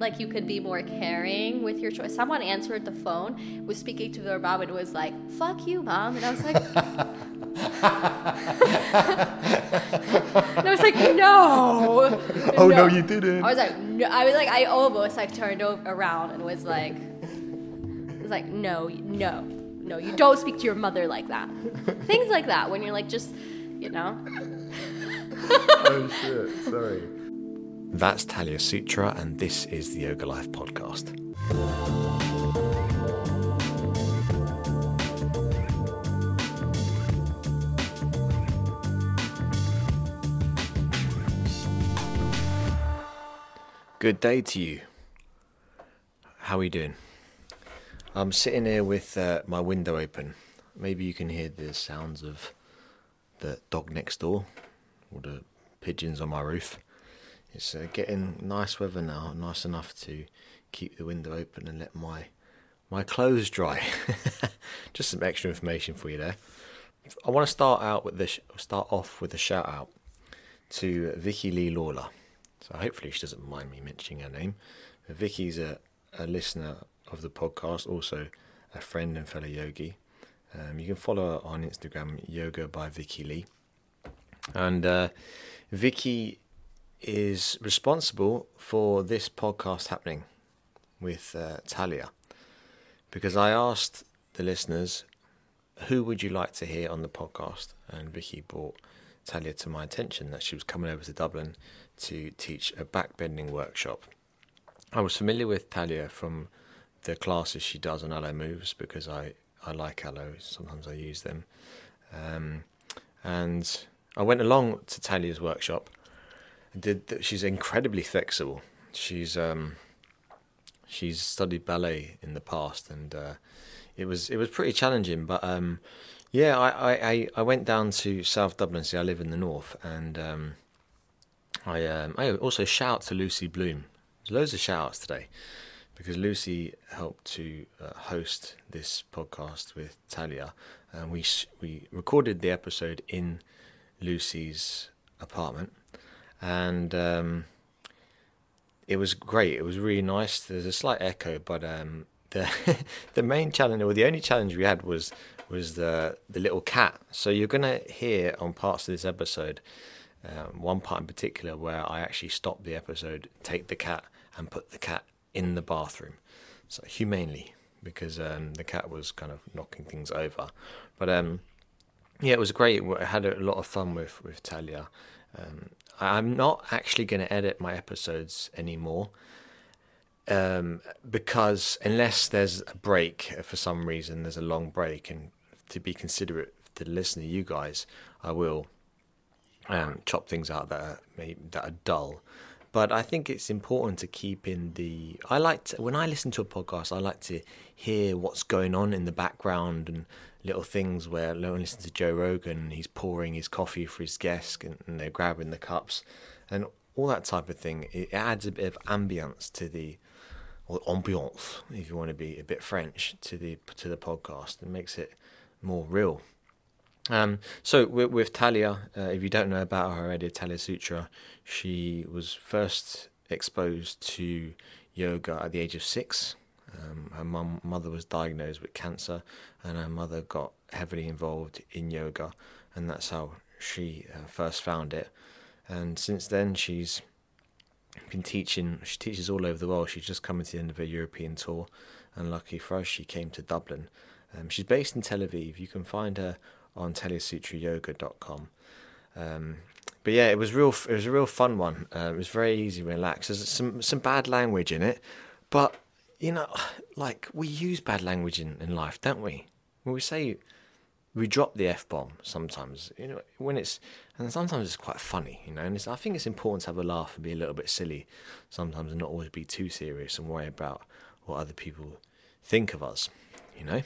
like you could be more caring with your choice. Someone answered the phone, was speaking to their mom, and was like, "Fuck you, mom," and I was like. and I was like, no. Oh no, you didn't. I was like, no. I was like, I almost like turned around and was like, was like, no, no, no, you don't speak to your mother like that. Things like that when you're like, just, you know. oh shit, sorry. That's Talia Sutra, and this is the Yoga Life podcast. Good day to you. How are you doing? I'm sitting here with uh, my window open. Maybe you can hear the sounds of the dog next door or the pigeons on my roof. It's uh, getting nice weather now, nice enough to keep the window open and let my my clothes dry. Just some extra information for you there. I want to start out with this. Start off with a shout out to Vicky Lee Lawler. So hopefully she doesn't mind me mentioning her name. But Vicky's a, a listener of the podcast, also a friend and fellow yogi. Um, you can follow her on Instagram, Yoga by Vicky Lee. And uh, Vicky is responsible for this podcast happening with uh, Talia. Because I asked the listeners, who would you like to hear on the podcast? And Vicky brought Talia to my attention that she was coming over to Dublin to teach a backbending workshop. I was familiar with Talia from the classes she does on Alo Moves because I, I like Alo, sometimes I use them. Um, and I went along to Talia's workshop. Did she's incredibly flexible. She's um, she's studied ballet in the past, and uh, it was it was pretty challenging. But um, yeah, I, I, I went down to South Dublin. See, I live in the north, and um, I um, I also shout to Lucy Bloom. There's loads of shout outs today because Lucy helped to uh, host this podcast with Talia, and we we recorded the episode in Lucy's apartment, and um, it was great. It was really nice. There's a slight echo, but um, the the main challenge, or the only challenge we had, was was the the little cat. So you're gonna hear on parts of this episode, um, one part in particular where I actually stop the episode, take the cat, and put the cat in the bathroom, so humanely because um, the cat was kind of knocking things over. But um, yeah, it was great. I had a lot of fun with with Talia. Um, I'm not actually going to edit my episodes anymore um, because unless there's a break for some reason, there's a long break, and to be considerate to the listener, you guys, I will um, chop things out that are that are dull. But I think it's important to keep in the. I like to, when I listen to a podcast, I like to hear what's going on in the background and little things where I listen to Joe Rogan, he's pouring his coffee for his guest and, and, they're grabbing the cups and all that type of thing. It adds a bit of ambience to the or ambiance, if you want to be a bit French, to the to the podcast and makes it more real. Um, so with, with Talia, uh, if you don't know about her already, Talia Sutra, she was first exposed to yoga at the age of six. Um, her mum, mother was diagnosed with cancer, and her mother got heavily involved in yoga, and that's how she uh, first found it. And since then, she's been teaching. She teaches all over the world. She's just coming to the end of her European tour, and lucky for us, she came to Dublin. Um, she's based in Tel Aviv. You can find her on taliasutrayoga.com. Um, but yeah, it was real. It was a real fun one. Uh, it was very easy, relaxed. There's some some bad language in it, but you know, like we use bad language in, in life, don't we? When we say we drop the f bomb sometimes, you know, when it's and sometimes it's quite funny, you know. And I think it's important to have a laugh and be a little bit silly sometimes, and not always be too serious and worry about what other people think of us, you know.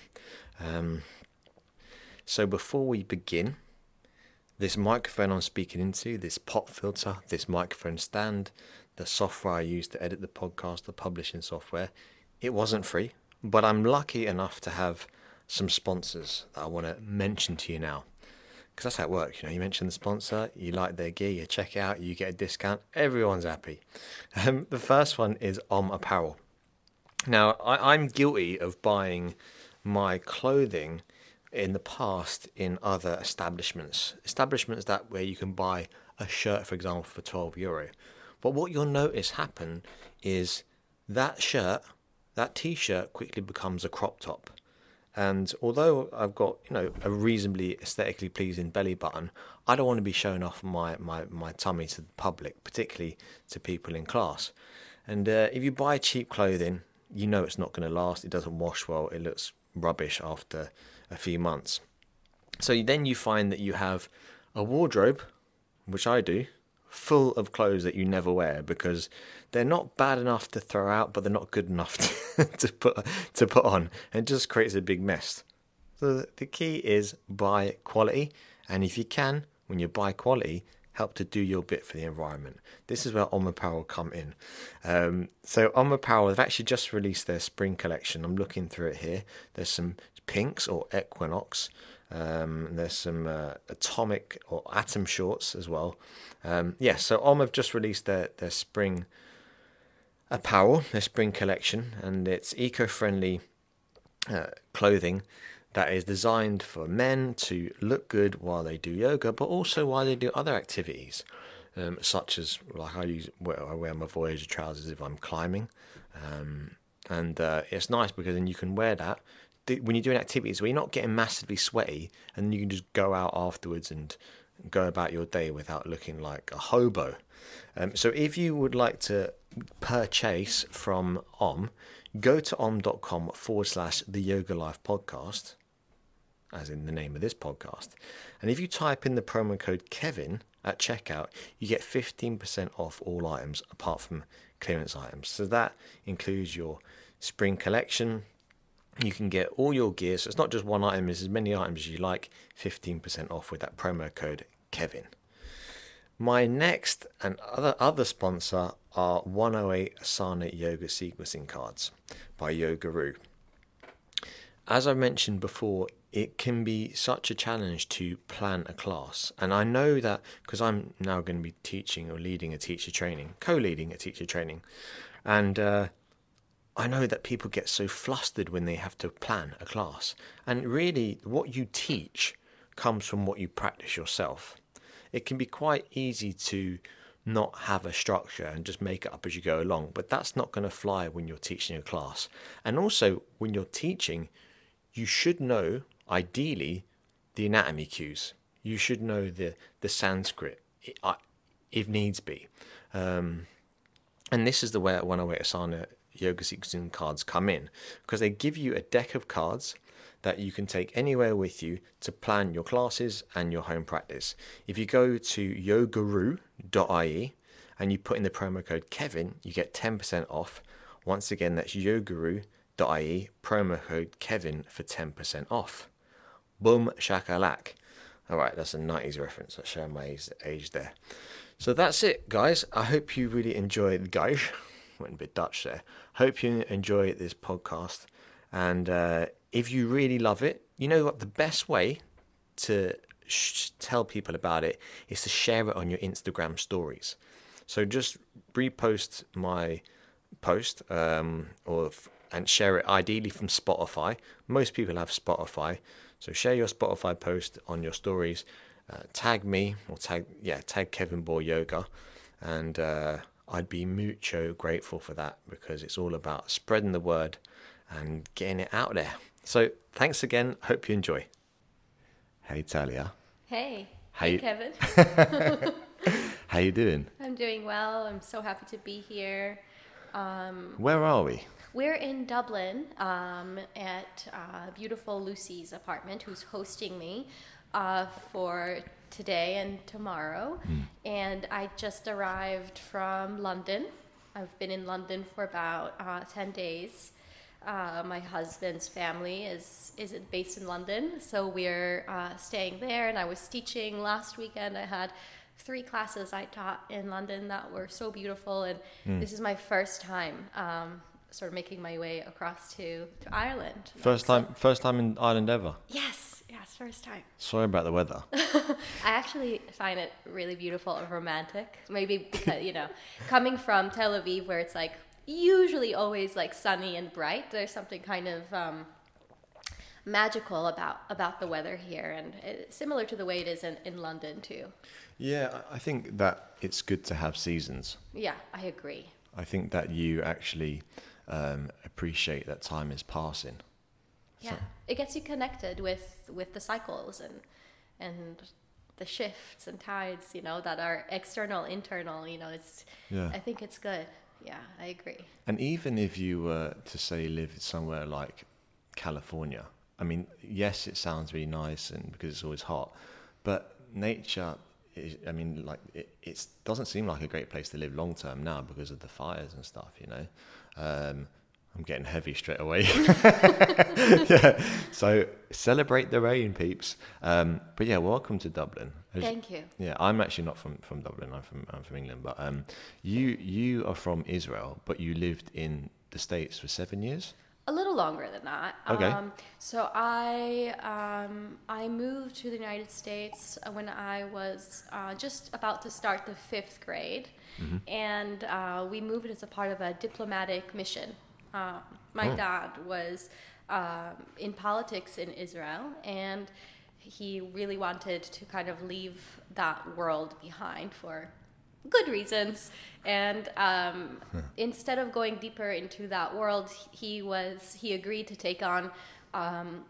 Um, so before we begin, this microphone I'm speaking into, this pop filter, this microphone stand, the software I use to edit the podcast, the publishing software, it wasn't free, but I'm lucky enough to have some sponsors that I want to mention to you now. because that's how it works. You know, you mention the sponsor, you like their gear, you check it out, you get a discount, everyone's happy. Um, the first one is Om Apparel. Now, I, I'm guilty of buying my clothing in the past in other establishments, establishments that where you can buy a shirt, for example, for 12 euro. But what you'll notice happen is that shirt, that t-shirt quickly becomes a crop top. And although I've got, you know, a reasonably aesthetically pleasing belly button, I don't want to be showing off my, my, my tummy to the public, particularly to people in class. And uh, if you buy cheap clothing, you know it's not going to last. It doesn't wash well. It looks rubbish after a few months. So then you find that you have a wardrobe, which I do, full of clothes that you never wear because they're not bad enough to throw out, but they're not good enough to, to put to put on. And just creates a big mess. So the key is buy quality, and if you can, when you buy quality, help to do your bit for the environment. This is where Om Apparel come in. Um, so Om Apparel have actually just released their spring collection. I'm looking through it here. There's some pinks or equinox. Um, there's some uh, atomic or atom shorts as well. Um, yes, yeah, so Om have just released their, their spring apparel, their spring collection, and it's eco-friendly uh, clothing that is designed for men to look good while they do yoga, but also while they do other activities, um, such as like I use I wear my Voyager trousers if I'm climbing, um, and uh, it's nice because then you can wear that. When you're doing activities where you're not getting massively sweaty, and you can just go out afterwards and go about your day without looking like a hobo. Um, so if you would like to purchase from Om, go to om.com forward slash the Yoga Life podcast, as in the name of this podcast. And if you type in the promo code Kevin at checkout, you get 15% off all items apart from clearance items. So that includes your spring collection. You can get all your gear. So it's not just one item, it's as many items as you like, 15% off with that promo code Kevin. My next and other other sponsor are 108 Asana Yoga Sequencing Cards by Yogaroo. As I mentioned before, it can be such a challenge to plan a class. And I know that because I'm now going to be teaching or leading a teacher training, co leading a teacher training. And uh, I know that people get so flustered when they have to plan a class. And really, what you teach comes from what you practice yourself. It can be quite easy to not have a structure and just make it up as you go along, but that's not going to fly when you're teaching a class. And also, when you're teaching, you should know ideally the anatomy cues. You should know the the Sanskrit if needs be. Um, and this is the way 108 Asana yoga sequencing cards come in because they give you a deck of cards that you can take anywhere with you to plan your classes and your home practice. If you go to yogaroo.ie and you put in the promo code Kevin, you get 10% off. Once again, that's yogaroo.ie, promo code Kevin for 10% off. Boom shakalak. All right, that's a 90s reference. I show my age there. So that's it, guys. I hope you really enjoyed, the guys. Went a bit Dutch there. Hope you enjoy this podcast. And uh, if you really love it, you know what? The best way to sh- tell people about it is to share it on your Instagram stories. So just repost my post um, or f- and share it ideally from Spotify. Most people have Spotify. So share your Spotify post on your stories. Uh, tag me or tag yeah tag Kevin Boy Yoga, and uh, I'd be mucho grateful for that because it's all about spreading the word and getting it out there. So thanks again. Hope you enjoy. Hey Talia. Hey. How hey you... Kevin. How you doing? I'm doing well. I'm so happy to be here. Um, Where are we? We're in Dublin um, at uh, beautiful Lucy's apartment, who's hosting me uh, for today and tomorrow. Mm. And I just arrived from London. I've been in London for about uh, 10 days. Uh, my husband's family is is based in London, so we're uh, staying there. And I was teaching last weekend. I had three classes I taught in London that were so beautiful, and mm. this is my first time um, sort of making my way across to, to Ireland. First time, first time in Ireland ever. Yes, yes, first time. Sorry about the weather. I actually find it really beautiful and romantic. Maybe because, you know, coming from Tel Aviv where it's like usually always like sunny and bright, there's something kind of um, magical about about the weather here and it, similar to the way it is in, in London too. Yeah, I think that it's good to have seasons. Yeah, I agree. I think that you actually um, appreciate that time is passing. Yeah, it gets you connected with with the cycles and and the shifts and tides, you know, that are external, internal. You know, it's. Yeah. I think it's good. Yeah, I agree. And even if you were to say live somewhere like California, I mean, yes, it sounds really nice and because it's always hot, but nature, is, I mean, like it doesn't seem like a great place to live long term now because of the fires and stuff. You know, um, I'm getting heavy straight away. yeah. So celebrate the rain, peeps. Um, but yeah, welcome to Dublin. As- Thank you. yeah, I'm actually not from, from Dublin. I'm from I'm from England. But um, you you are from Israel, but you lived in the States for seven years. A little longer than that. Okay. Um, so I um, I moved to the United States when I was uh, just about to start the fifth grade, and uh, we moved as a part of a diplomatic mission. Uh, my Oh. dad was um, in politics in Israel, and he really wanted to kind of leave that world behind for good reasons. And um, instead of going deeper into that world, he was he agreed to take on um,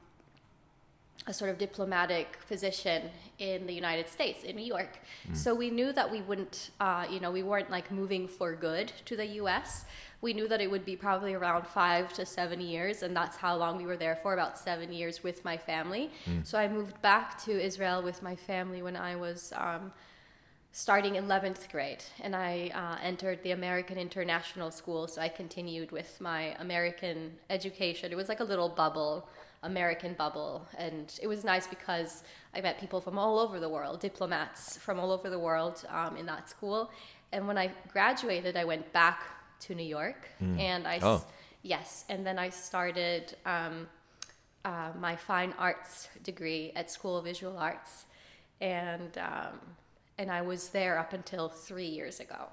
a sort of diplomatic position in the United States, in New York. So we knew that we wouldn't, uh, you know, we weren't like moving for good to the U.S. We knew that it would be probably around five to seven years, and that's how long we were there for, about seven years with my family. So I moved back to Israel with my family when I was. Um, starting 11th grade and i uh, entered the american international school so i continued with my american education. It was like a little bubble american bubble and it was nice because i met people from all over the world diplomats from all over the world um, in that school. And when i graduated i went back to new york and I, Oh. yes and then i started um, uh, my fine arts degree at School of Visual Arts, and um, and I was there up until three years ago.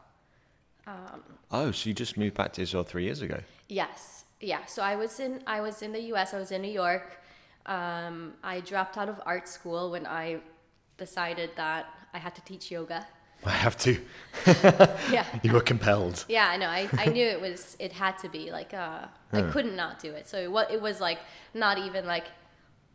Oh, so you just moved back to Israel three years ago? Yes, yeah. So I was in I was in the U.S. I was in New York. Um, I dropped out of art school when I decided that I had to teach yoga. I have to. Yeah. You were compelled. Yeah, I know. I, I knew it was it had to be like uh I couldn't not do it. So it it was like not even like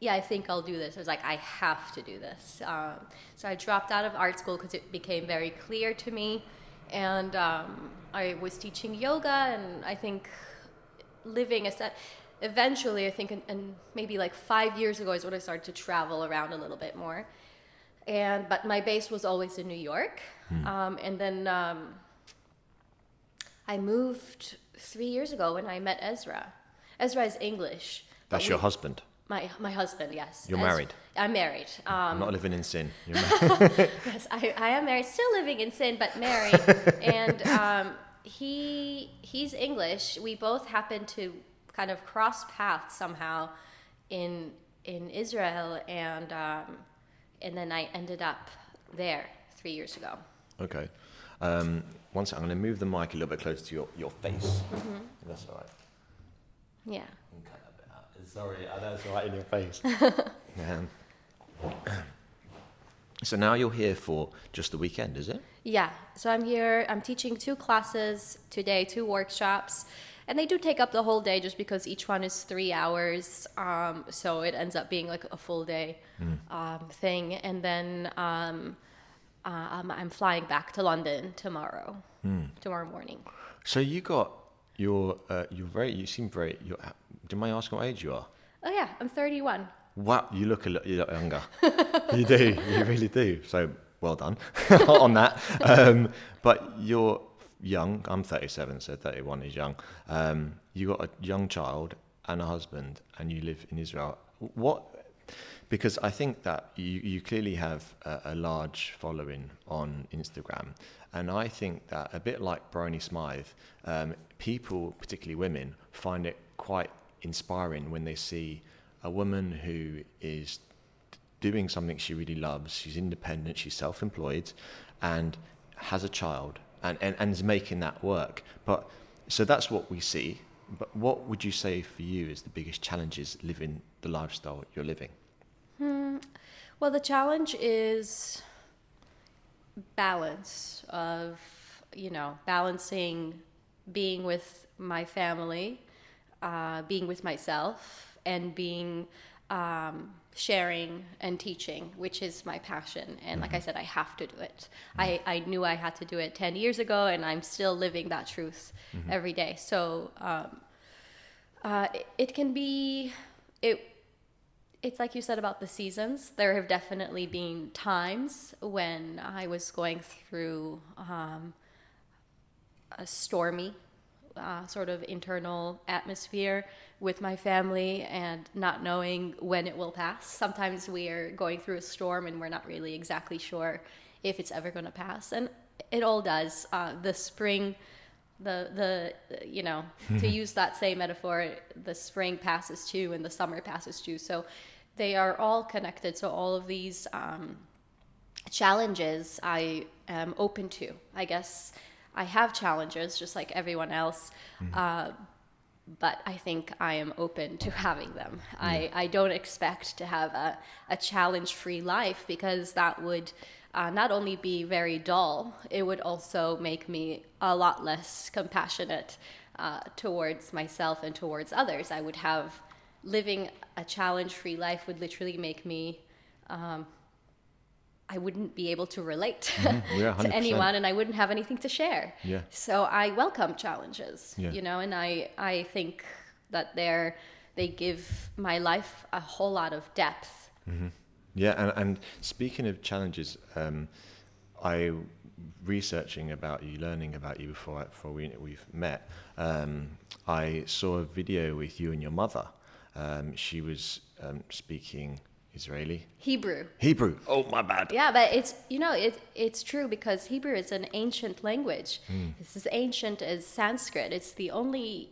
yeah, I think I'll do this. It was like I have to do this. Um, so I dropped out of art school because it became very clear to me, and um, I was teaching yoga, and I think living a set. Eventually, I think, in, in maybe like five years ago is when I started to travel around a little bit more, and but my base was always in New York, um, and then. Um, I moved three years ago when I met Ezra. Ezra is English. That's your husband. My my husband, yes. You're Ez- married? I'm married. Um, not living in sin. You're married. yes, I, I am married. Still living in sin, but married. and um, he he's English. We both happen to kind of cross paths somehow in in Israel, and um, and then I ended up there three years ago. okay. Um, one second. I'm going to move the mic a little bit closer to your, your face. That's all right. Yeah. You can cut that bit out. Sorry, I know it's right in your face. um, so now you're here for just the weekend, is it? Yeah, so I'm here. I'm teaching two classes today, two workshops, and they do take up the whole day just because each one is three hours. Um, so it ends up being like a full day um, thing. And then um, uh, um, I'm flying back to London tomorrow, tomorrow morning. So you got your uh, you're very you seem very you're, do you mind asking what age you are? Oh yeah, I'm 31. Wow, you look a lot, you look younger. you do, you really do. So well done on that. Um, but you're young. I'm 37, so 31 is young. Um, you got a young child and a husband, and you live in Israel. What because I think that you, you clearly have a, a large following on Instagram, and I think that a bit like Bryony Smythe, um, people, particularly women, find it quite inspiring when they see a woman who is doing something she really loves. She's independent, she's self employed, and has a child and, and, and is making that work. But so that's what we see. But what would you say for you is the biggest challenges living the lifestyle you're living? Well, the challenge is balance of, you know, balancing being with my family, uh, being with myself, and being um, sharing and teaching, which is my passion. And like I said, I have to do it. I, I knew I had to do it 10 years ago, and I'm still living that truth every day. So um, uh, it, it can be, it, it's like you said about the seasons. There have definitely been times when I was going through um, a stormy uh, sort of internal atmosphere with my family and not knowing when it will pass. Sometimes we are going through a storm and we're not really exactly sure if it's ever going to pass, and it all does. Uh, the spring, the the you know to use that same metaphor, the spring passes too, and the summer passes too. So they are all connected. So all of these. Um, challenges I am open to. I guess I have challenges just like everyone else. Uh, but I think I am open to having them. I, I don't expect to have a, a challenge free life because that would uh, not only be very dull, it would also make me a lot less compassionate uh, towards myself and towards others. I would have living a challenge free life would literally make me um, I wouldn't be able to relate Mm-hmm. Yeah, to anyone and I wouldn't have anything to share. Yeah. So I welcome challenges, Yeah. you know, and I, I think that they're, they give my life a whole lot of depth. Yeah, and, and speaking of challenges, um, I researching about you, learning about you before before we we've met. Um, I saw a video with you and your mother. Um, she was um, speaking Israeli, Hebrew. Hebrew. Oh, my bad. Yeah, but it's you know it it's true because Hebrew is an ancient language. Hmm. It's as ancient as Sanskrit. It's the only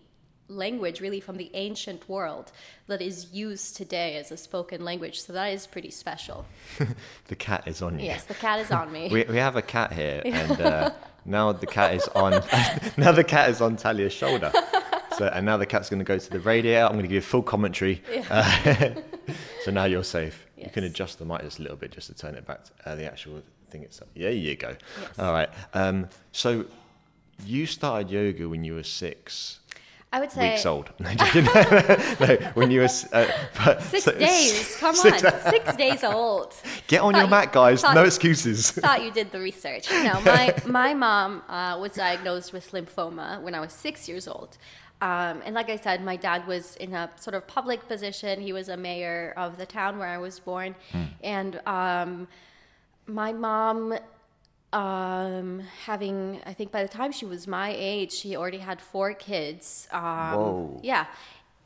language really from the ancient world that is used today as a spoken language. So that is pretty special. The cat is on you. Yes, the cat is on me. We we have a cat here, and uh, now the cat is on. now the cat is on Talia's shoulder. So and now the cat's going to go to the radiator. I'm going to give you full commentary. Uh, so now you're safe. You can adjust the mic just a little bit just to turn it back to uh, the actual thing itself. There you go. Yes. All right. Um, so you started yoga when you were six I would say weeks old. No, no, when you were uh, but- Six so- days. Come six- on. Six days old. Get on your you- mat, guys. thought- No excuses. Thought you did the research. No, my my mom uh, was diagnosed with lymphoma when I was six years old. Um, and like I said, my dad was in a sort of public position. He was a mayor of the town where I was born, and um, my mom um, having I think by the time she was my age, she already had four kids. Um, Whoa. Yeah,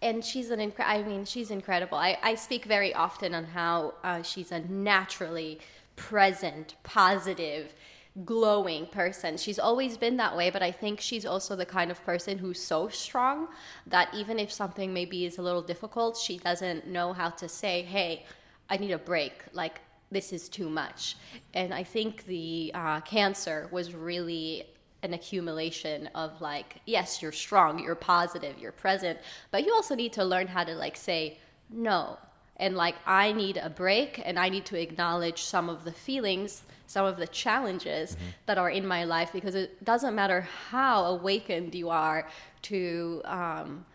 and she's an incre- I mean, she's incredible. I, I speak very often on how uh, she's a naturally present, positive, glowing person. She's always been that way, but I think she's also the kind of person who's so strong that even if something maybe is a little difficult, she doesn't know how to say, "Hey, I need a break." Like this is too much. And I think the uh, cancer was really an accumulation of like, yes, you're strong, you're positive, you're present, but you also need to learn how to like say no. And like, I need a break and I need to acknowledge some of the feelings, some of the challenges that are in my life because it doesn't matter how awakened you are to, um,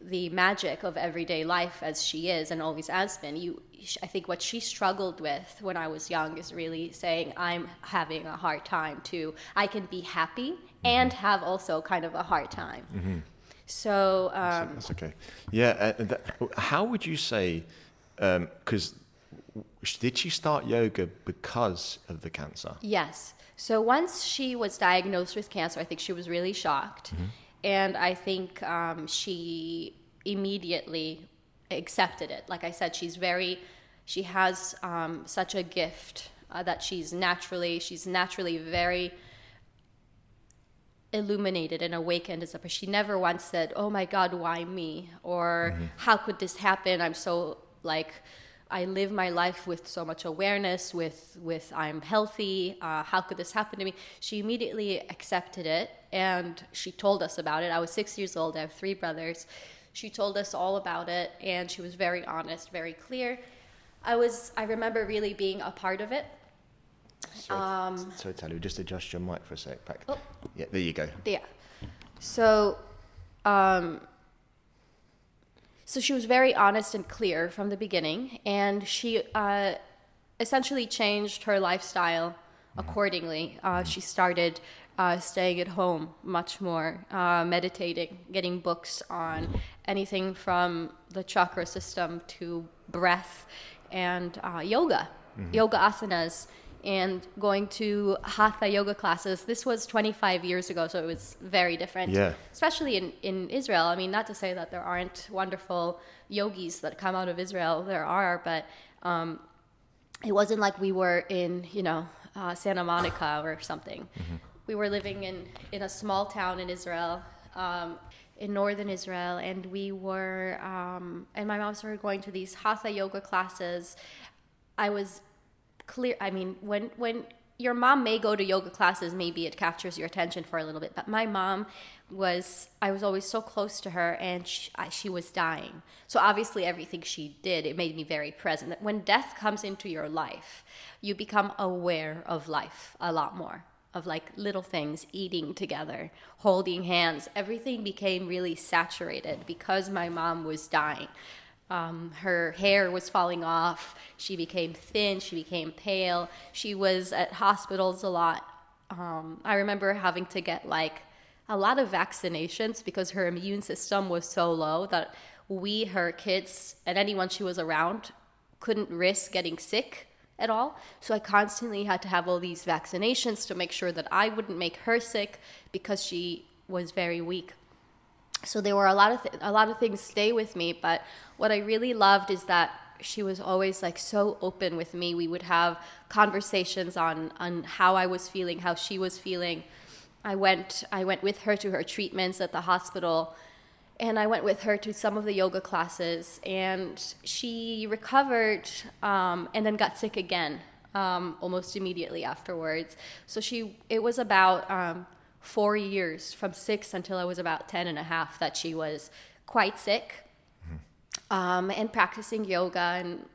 the magic of everyday life as she is and always has been you i think what she struggled with when i was young is really saying i'm having a hard time too i can be happy and have also kind of a hard time so um, That's okay. Yeah. Uh, that, how would you say? Because did she start yoga because of the cancer? Yes. So once she was diagnosed with cancer, I think she was really shocked. And I think um, she immediately accepted it. Like I said, she's very she has um, such a gift uh, that she's naturally she's naturally very illuminated and awakened as a person. She never once said, "Oh my God, why me?" or "How could this happen?" I'm so like I live my life with so much awareness. With with I'm healthy. Uh, how could this happen to me? She immediately accepted it and she told us about it. I was six years old. I have three brothers. She told us all about it and she was very honest, very clear. I was I remember really being a part of it. Sorry, sorry Talia, just adjust your mic for a sec. Back. Oh. Yeah, there you go. Yeah. So, um, so she was very honest and clear from the beginning, and she uh, essentially changed her lifestyle accordingly. Uh, she started uh, staying at home much more, uh, meditating, getting books on anything from the chakra system to breath and uh, yoga, yoga asanas and going to hatha yoga classes. This was 25 years ago, so it was very different. Yeah. Especially in, in Israel. I mean, not to say that there aren't wonderful yogis that come out of Israel, there are, but um, it wasn't like we were in, you know, uh, Santa Monica or something. We were living in, in a small town in Israel. Um, in northern Israel, and we were, um, and my mom started going to these hatha yoga classes. I was clear i mean when when your mom may go to yoga classes maybe it captures your attention for a little bit but my mom was i was always so close to her and she, I, she was dying. So obviously everything she did it made me very present. That when death comes into your life you become aware of life a lot more of like little things eating together holding hands. Everything became really saturated because my mom was dying um, her hair was falling off. She became thin. She became pale. She was at hospitals a lot. Um, I remember having to get like a lot of vaccinations because her immune system was so low that we, her kids, and anyone she was around couldn't risk getting sick at all. So I constantly had to have all these vaccinations to make sure that I wouldn't make her sick because she was very weak so there were a lot of th- a lot of things stay with me but what i really loved is that she was always like so open with me. We would have conversations on on how i was feeling how she was feeling. I went i went with her to her treatments at the hospital and i went with her to some of the yoga classes and she recovered um, and then got sick again um, almost immediately afterwards. So she it was about um, four years from six until I was about 10 and a half that she was quite sick um, and practicing yoga. And,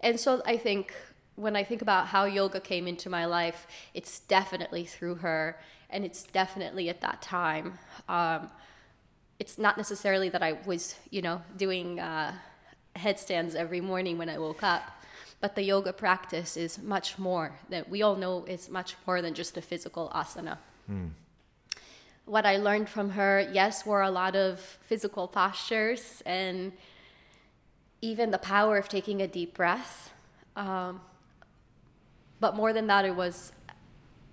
and so I think when I think about how yoga came into my life, it's definitely through her. And it's definitely at that time. Um, it's not necessarily that I was, you know, doing uh, headstands every morning when I woke up, but the yoga practice is much more that we all know is much more than just a physical asana what I learned from her, yes, were a lot of physical postures and even the power of taking a deep breath. Um, but more than that, it was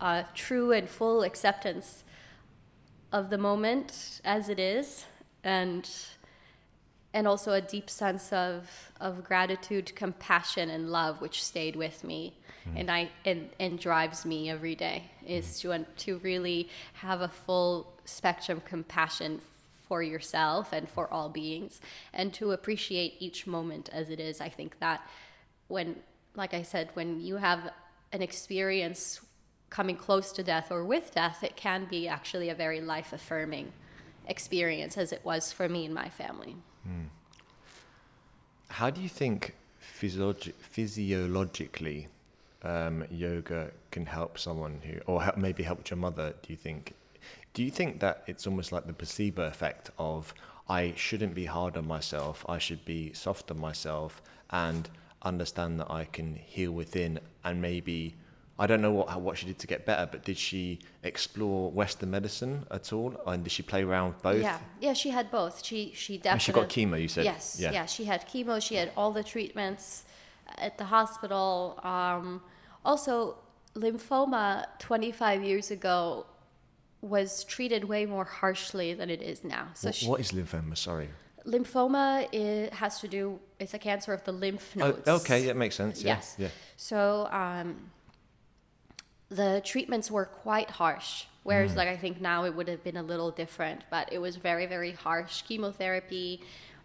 a true and full acceptance of the moment as it is, and and also a deep sense of of gratitude, compassion, and love, which stayed with me, Mm-hmm. and I and and drives me every day is mm-hmm. to to really have a full spectrum compassion for yourself and for all beings, and to appreciate each moment as it is. I think that when, like I said, when you have an experience coming close to death or with death, it can be actually a very life affirming experience, as it was for me and my family. Hmm. How do you think physiologi- physiologically um, yoga can help someone who, or help, maybe helped your mother? Do you think? Do you think that it's almost like the placebo effect of I shouldn't be hard on myself, I should be soft on myself, and understand that I can heal within, and maybe I don't know what how- what she did to get better, but did she explore Western medicine at all, and did she play around with both? Yeah, yeah, she had both. She she definitely. And she got chemo, you said? Yes, Yeah. yeah. She had chemo. She had all the treatments at the hospital. Um, also, lymphoma 25 years ago was treated way more harshly than it is now. So What- what is lymphoma? Sorry. lymphoma it has to do. It's a cancer of the lymph Oh, nodes. okay, that makes sense. Yeah. Yes. Yeah. So um, the treatments were quite harsh. Whereas, like I think now it would have been a little different, but it was very, very harsh chemotherapy,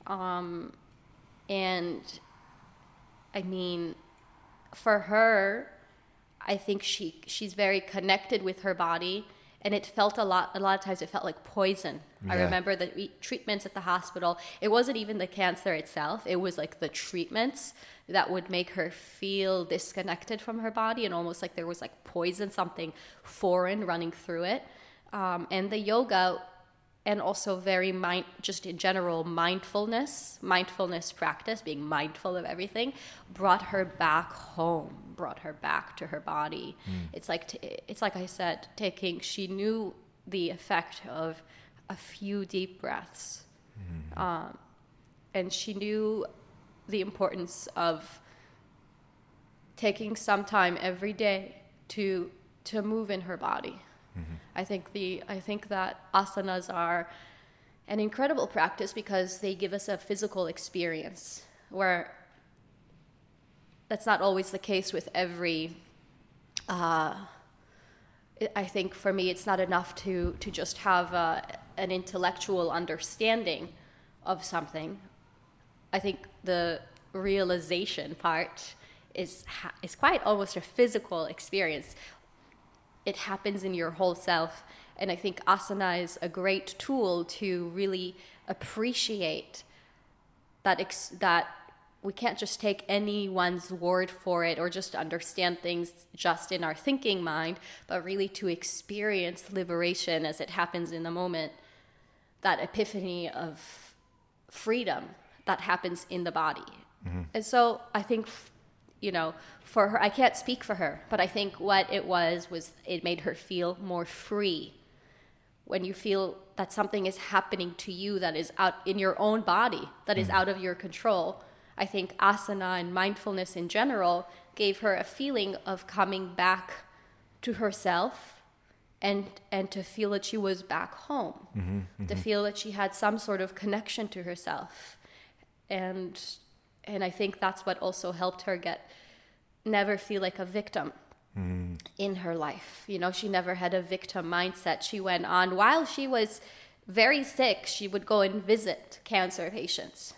um, and I mean, for her, I think she she's very connected with her body, and it felt a lot. A lot of times, it felt like poison. I remember the treatments at the hospital. It wasn't even the cancer itself; it was like the treatments that would make her feel disconnected from her body, and almost like there was like poison, something foreign running through it. Um, and the yoga and also very mind just in general mindfulness mindfulness practice being mindful of everything brought her back home brought her back to her body. It's like t- it's like i said taking she knew the effect of a few deep breaths. Um, and she knew the importance of taking some time every day to to move in her body I think the I think that asanas are an incredible practice because they give us a physical experience where that's not always the case with every uh, I- think for me it's not enough to to just have a, an intellectual understanding of something. I think the realization part is is quite almost a physical experience it happens in your whole self. And I think asana is a great tool to really appreciate that ex- that we can't just take anyone's word for it or just understand things just in our thinking mind, but really to experience liberation as it happens in the moment. That epiphany of freedom that happens in the body. Mm-hmm. And so I think you know, for her, I can't speak for her, but I think what it was was it made her feel more free. When you feel that something is happening to you that is out in your own body, that is mm. out of your control, I think asana and mindfulness in general gave her a feeling of coming back to herself and and to feel that she was back home, mm-hmm, to mm-hmm. feel that she had some sort of connection to herself, and and I think that's what also helped her get never feel like a victim in her life. You know, she never had a victim mindset. She went on while she was very sick. She would go and visit cancer patients.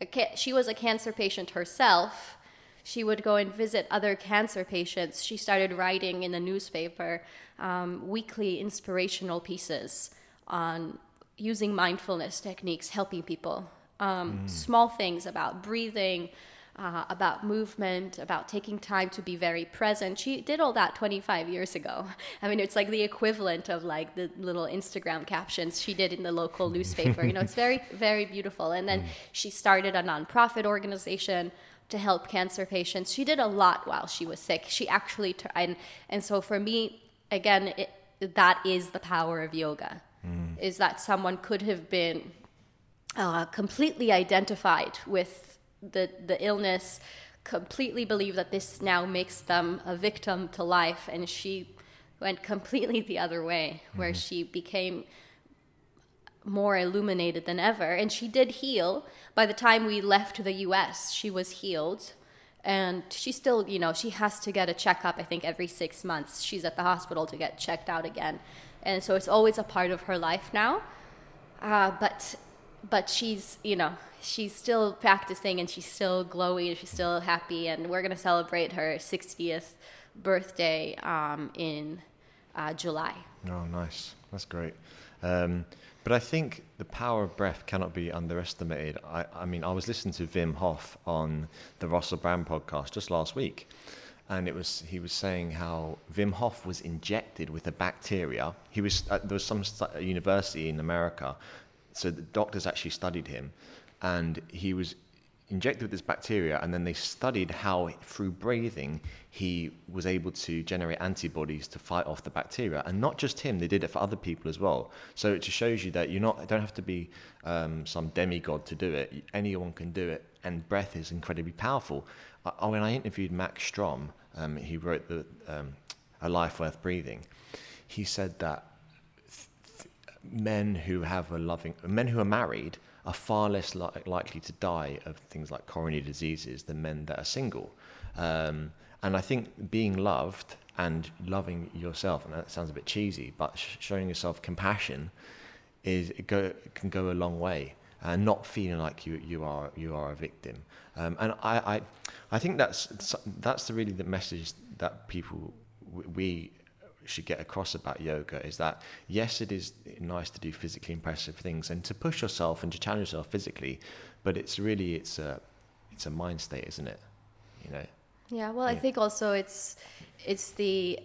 A ca- She was a cancer patient herself. She would go and visit other cancer patients. She started writing in the newspaper um, weekly inspirational pieces on using mindfulness techniques, helping people. Um, Small things about breathing, uh, about movement, about taking time to be very present. She did all that 25 years ago. I mean, it's like the equivalent of like the little Instagram captions she did in the local newspaper. You know, it's very, very beautiful. And then she started a nonprofit organization to help cancer patients. She did a lot while she was sick. She actually, t- and, and so for me, again, it, that is the power of yoga, is that someone could have been uh, completely identified with the, the illness, completely believe that this now makes them a victim to life. And she went completely the other way, where she became more illuminated than ever. And she did heal. By the time we left the US, she was healed. And she still, you know, she has to get a checkup, I think, every six months. She's at the hospital to get checked out again. And so it's always a part of her life now. Uh, but but she's you know she's still practicing and she's still glowy and she's still happy and we're going to celebrate her 60th birthday um, in uh, july Oh, nice. That's great. Um, but I think the power of breath cannot be underestimated. I, I mean, I was listening to Wim Hof on the Russell Brand podcast just last week, and it was he was saying how Wim Hof was injected with a bacteria. He was uh, there was some stu- university in America, so the doctors actually studied him, and he was injected with this bacteria, and then they studied how through breathing he was able to generate antibodies to fight off the bacteria. And not just him; they did it for other people as well. So it just shows you that not don't have to be um, some demigod to do it. Anyone can do it, and breath is incredibly powerful. I, when I interviewed Max Strom, um, he wrote the um, A Life Worth Breathing. He said that men who have a loving men who are married are far less li- likely to die of things like coronary diseases than men that are single. Um, and I think being loved and loving yourself, and that sounds a bit cheesy, but sh- showing yourself compassion is go, can go a long way, and not feeling like you, you are you are a victim. Um, and I, I I think that's that's the really the message that people we should get across about yoga is that yes, it is nice to do physically impressive things and to push yourself and to challenge yourself physically, but it's really it's a it's a mind state, isn't it? You know. Yeah, well, I think also it's it's the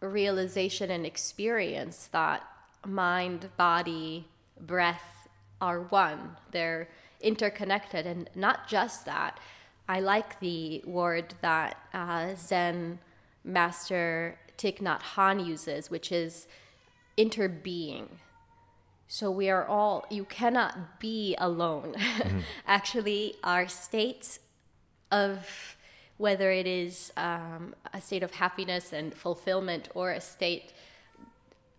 realization and experience that mind, body, breath are one. They're interconnected, and not just that. I like the word that uh, Zen master Thich Nhat Hanh uses, which is interbeing. So we are all, you cannot be alone. Mm-hmm. Actually, our states of whether it is um, a state of happiness and fulfillment or a state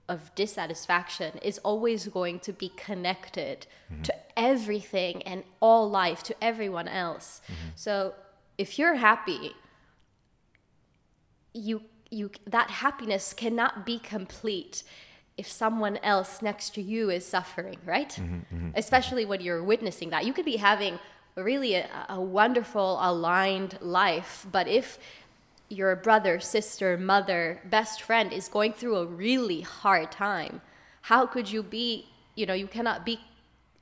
of dissatisfaction is always going to be connected mm-hmm. to everything and all life, to everyone else. Mm-hmm. So if you're happy, you you that happiness cannot be complete if someone else next to you is suffering right? Mm-hmm, mm-hmm, mm-hmm. Especially when you're witnessing that. You could be having really a, a wonderful aligned life but if your brother sister mother best friend is going through a really hard time how could you be you know you cannot be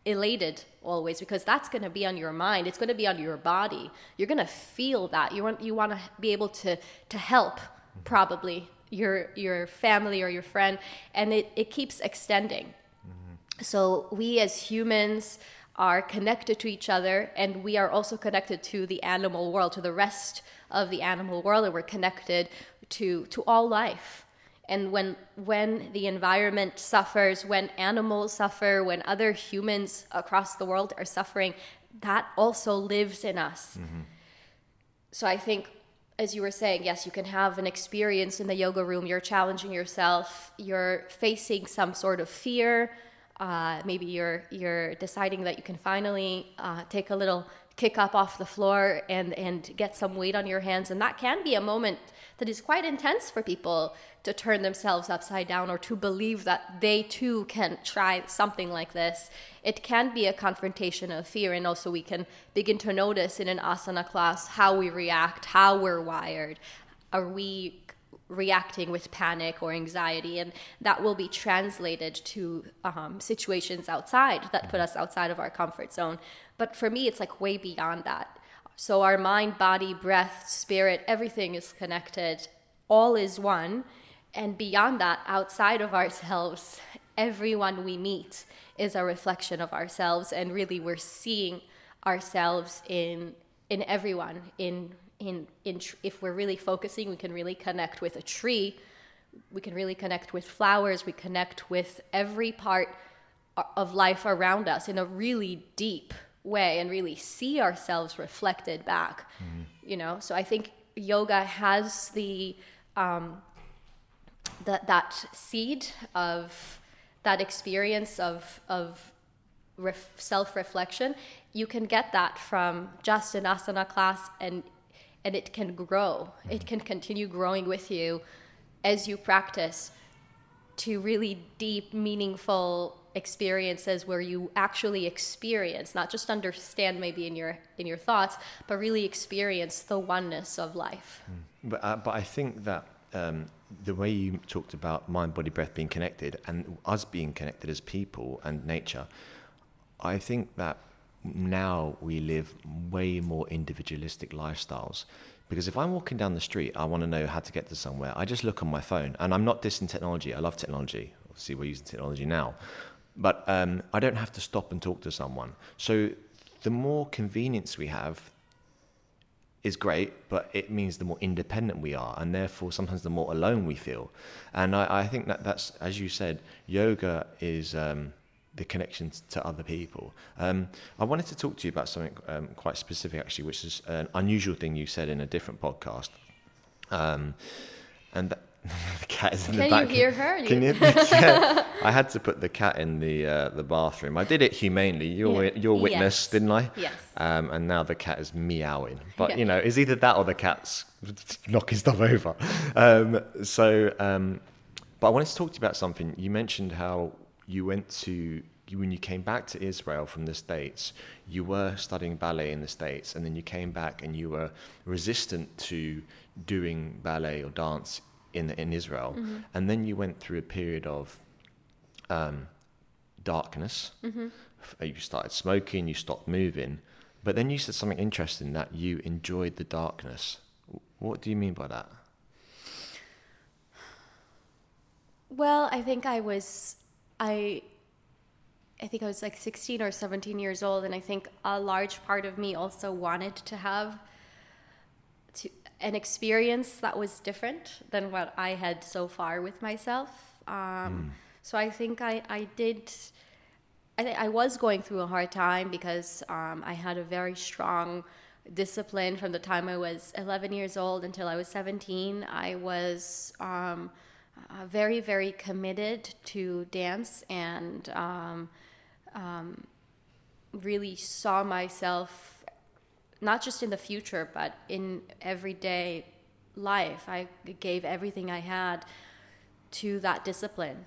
elated always because that's going to be on your mind. It's going to be on your body. You're going to feel that. You want you want to be able to to help probably your your family or your friend and it, it keeps extending. Mm-hmm. So we as humans are connected to each other and we are also connected to the animal world to the rest of the animal world and we're connected to to all life. And when when the environment suffers when animals suffer when other humans across the world are suffering that also lives in us. Mm-hmm. So i think as you were saying yes you can have an experience in the yoga room. You're challenging yourself. You're facing some sort of fear. Uh, maybe you're you're deciding that you can finally uh, take a little kick up off the floor and and get some weight on your hands. And that can be a moment that is quite intense for people to turn themselves upside down or to believe that they too can try something like this it can be a confrontation of fear and also we can begin to notice in an asana class how we react how we're wired are we reacting with panic or anxiety, and that will be translated to um, situations outside that put us outside of our comfort zone. But for me, it's like way beyond that. So our mind, body, breath, spirit, everything is connected, all is one. And beyond that, outside of ourselves, everyone we meet is a reflection of ourselves, and really we're seeing ourselves in in everyone in in, in tr- if we're really focusing, we can really connect with a tree. We can really connect with flowers. We connect with every part of life around us in a really deep way and really see ourselves reflected back. You know, so I think yoga has the um, that that seed of that experience of of ref- self-reflection. You can get that from just an asana class and and it can grow. It can continue growing with you as you practice to really deep, meaningful experiences where you actually experience, not just understand maybe in your in your thoughts, but really experience the oneness of life. But uh, but I think that um, the way you talked about mind, body, breath being connected, and us being connected as people and nature, I think that now we live way more individualistic lifestyles. Because if I'm walking down the street, I want to know how to get to somewhere. I just look on my phone, and I'm not dissing technology. I love technology. Obviously, we're using technology now, but um, I don't have to stop and talk to someone. So the more convenience we have, is great, but it means the more independent we are, and therefore sometimes the more alone we feel. And I, I think that that's, as you said, yoga is um, the connection to other people. Um, I wanted to talk to you about something um, quite specific, actually, which is an unusual thing you said in a different podcast. Um, and th- the cat is in Can the back. Can you hear her? Can you? yeah. I had to put the cat in the uh, the bathroom. I did it humanely. You're Yeah. you're witness, Yes. didn't I? Yes. Um, and now the cat is meowing. But Yeah. you know, it's either that or the cat's knocking stuff over. Um, so, um, but I wanted to talk to you about something. You mentioned how you went to when you came back to Israel from the States, you were studying ballet in the States, and then you came back and you were resistant to doing ballet or dance in in Israel, mm-hmm. and then you went through a period of um, darkness. Mm-hmm. F- uh, You started smoking, you stopped moving, but then you said something interesting that you enjoyed the darkness. What do you mean by that? Well, I think I was I I think I was like 16 or 17 years old and I think a large part of me also wanted to have an experience that was different than what I had so far with myself. Um, So I think I, I did. I think I was going through a hard time because um, I had a very strong discipline from the time I was 11 years old until I was 17. I was um, uh, very, very committed to dance and um, um, really saw myself not just in the future, but in everyday life. I gave everything I had to that discipline.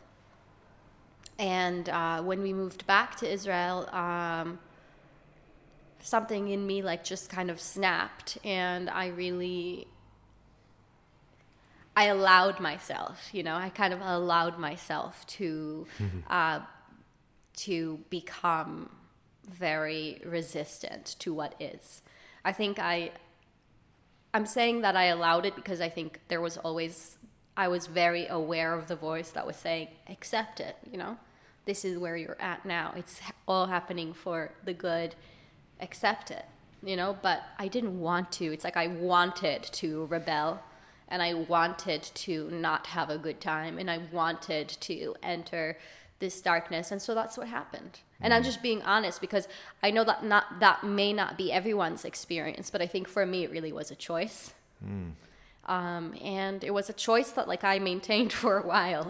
And uh, when we moved back to Israel, um, something in me like just kind of snapped, and I really, I allowed myself, you know, I kind of allowed myself to, uh, to become very resistant to what is. I think I, I'm saying that I allowed it because I think there was always, I was very aware of the voice that was saying, accept it, you know? This is where you're at now. It's all happening for the good. Accept it, you know? But I didn't want to. It's like I wanted to rebel and I wanted to not have a good time and I wanted to enter this darkness. And so that's what happened. And i'm just being honest because i know that not that may not be everyone's experience but i think for me it really was a choice. Um, and it was a choice that like i maintained for a while.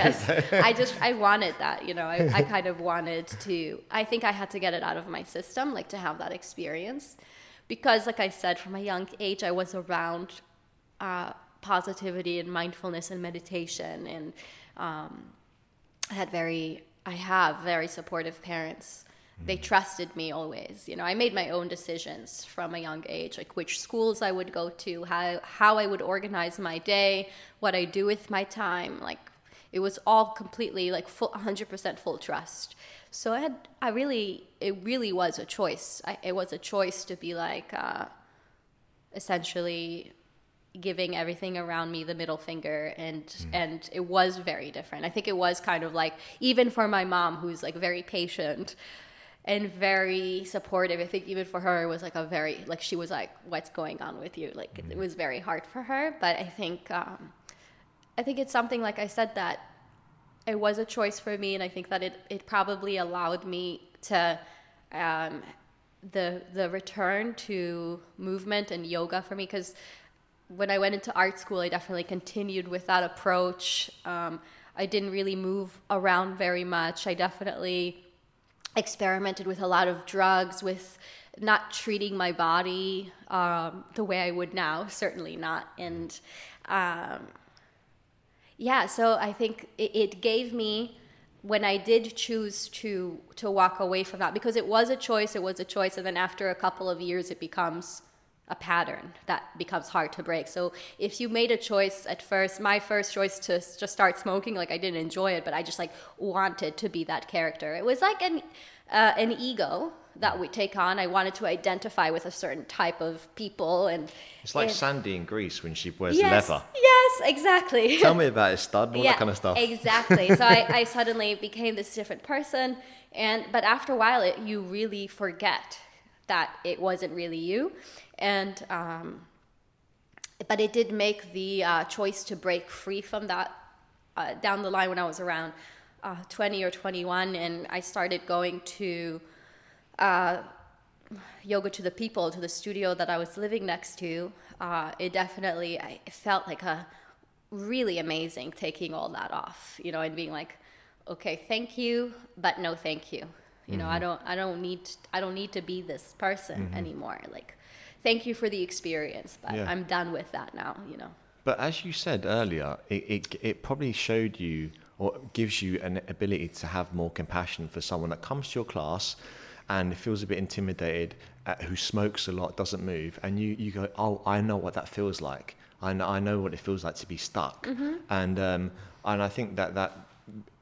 Yes. i just i wanted that you know I, I kind of wanted to i think i had to get it out of my system like to have that experience. Because like i said from a young age i was around uh, positivity and mindfulness and meditation and um, i had very i have very supportive parents. They trusted me always you know i made my own decisions from a young age like which schools i would go to how how i would organize my day what i do with my time like it was all completely like full 100% full trust. So i had i really it really was a choice. I, it was a choice to be like uh, essentially giving everything around me the middle finger and and it was very different. I think it was kind of like even for my mom who's like very patient and very supportive i think even for her it was like a very like she was like what's going on with you? Like it, was very hard for her but i think um i think it's something like i said that it was a choice for me and i think that it it probably allowed me to um the the return to movement and yoga for me because when I went into art school, I definitely continued with that approach. Um, I didn't really move around very much. I definitely experimented with a lot of drugs, with not treating my body um, the way I would now, certainly not. And um, yeah, so I think it, it gave me when I did choose to to walk away from that because it was a choice. It was a choice, and then after a couple of years, it becomes a pattern that becomes hard to break. So if you made a choice at first, my first choice to just start smoking, like I didn't enjoy it, but I just like wanted to be that character. It was like an uh, an ego that we take on. I wanted to identify with a certain type of people, and It's like and- Sandy in Grease when she wears yes, leather. yes, exactly. Tell me about it, stud, all that kind of stuff. Exactly. So I, I suddenly became this different person, and but after a while, it, you really forget that it wasn't really you, and um, but it did make the uh, choice to break free from that uh, down the line when I was around uh, 20 or 21, and I started going to uh, yoga to the people to the studio that I was living next to, uh, it definitely I it felt like a really amazing taking all that off, you know, and being like, okay, thank you, but no, thank you. You know, I don't, I don't need, I don't need to be this person anymore. Like, thank you for the experience, but Yeah. I'm done with that now. You know. But as you said earlier, it, it, it probably showed you or gives you an ability to have more compassion for someone that comes to your class and feels a bit intimidated, uh, who smokes a lot, doesn't move, and you, you go, oh, I know what that feels like. I know, I know what it feels like to be stuck. And, um, and I think that, that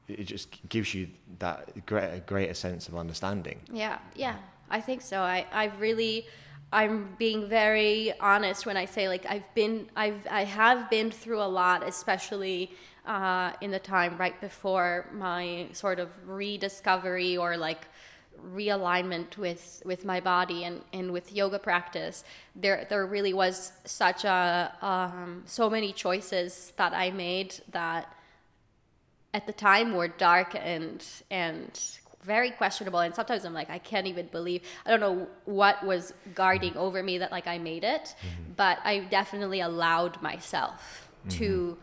it just gives you that greater, greater sense of understanding. Yeah, yeah, I think so. I, I really, I'm being very honest when I say like I've been, I've, I have been through a lot, especially uh, in the time right before my sort of rediscovery or like realignment with with my body and and with yoga practice. There there really was such a um, so many choices that i made that at the time were dark and and very questionable and sometimes i'm like i can't even believe i don't know what was guarding mm-hmm. over me that like i made it mm-hmm. but i definitely allowed myself mm-hmm. to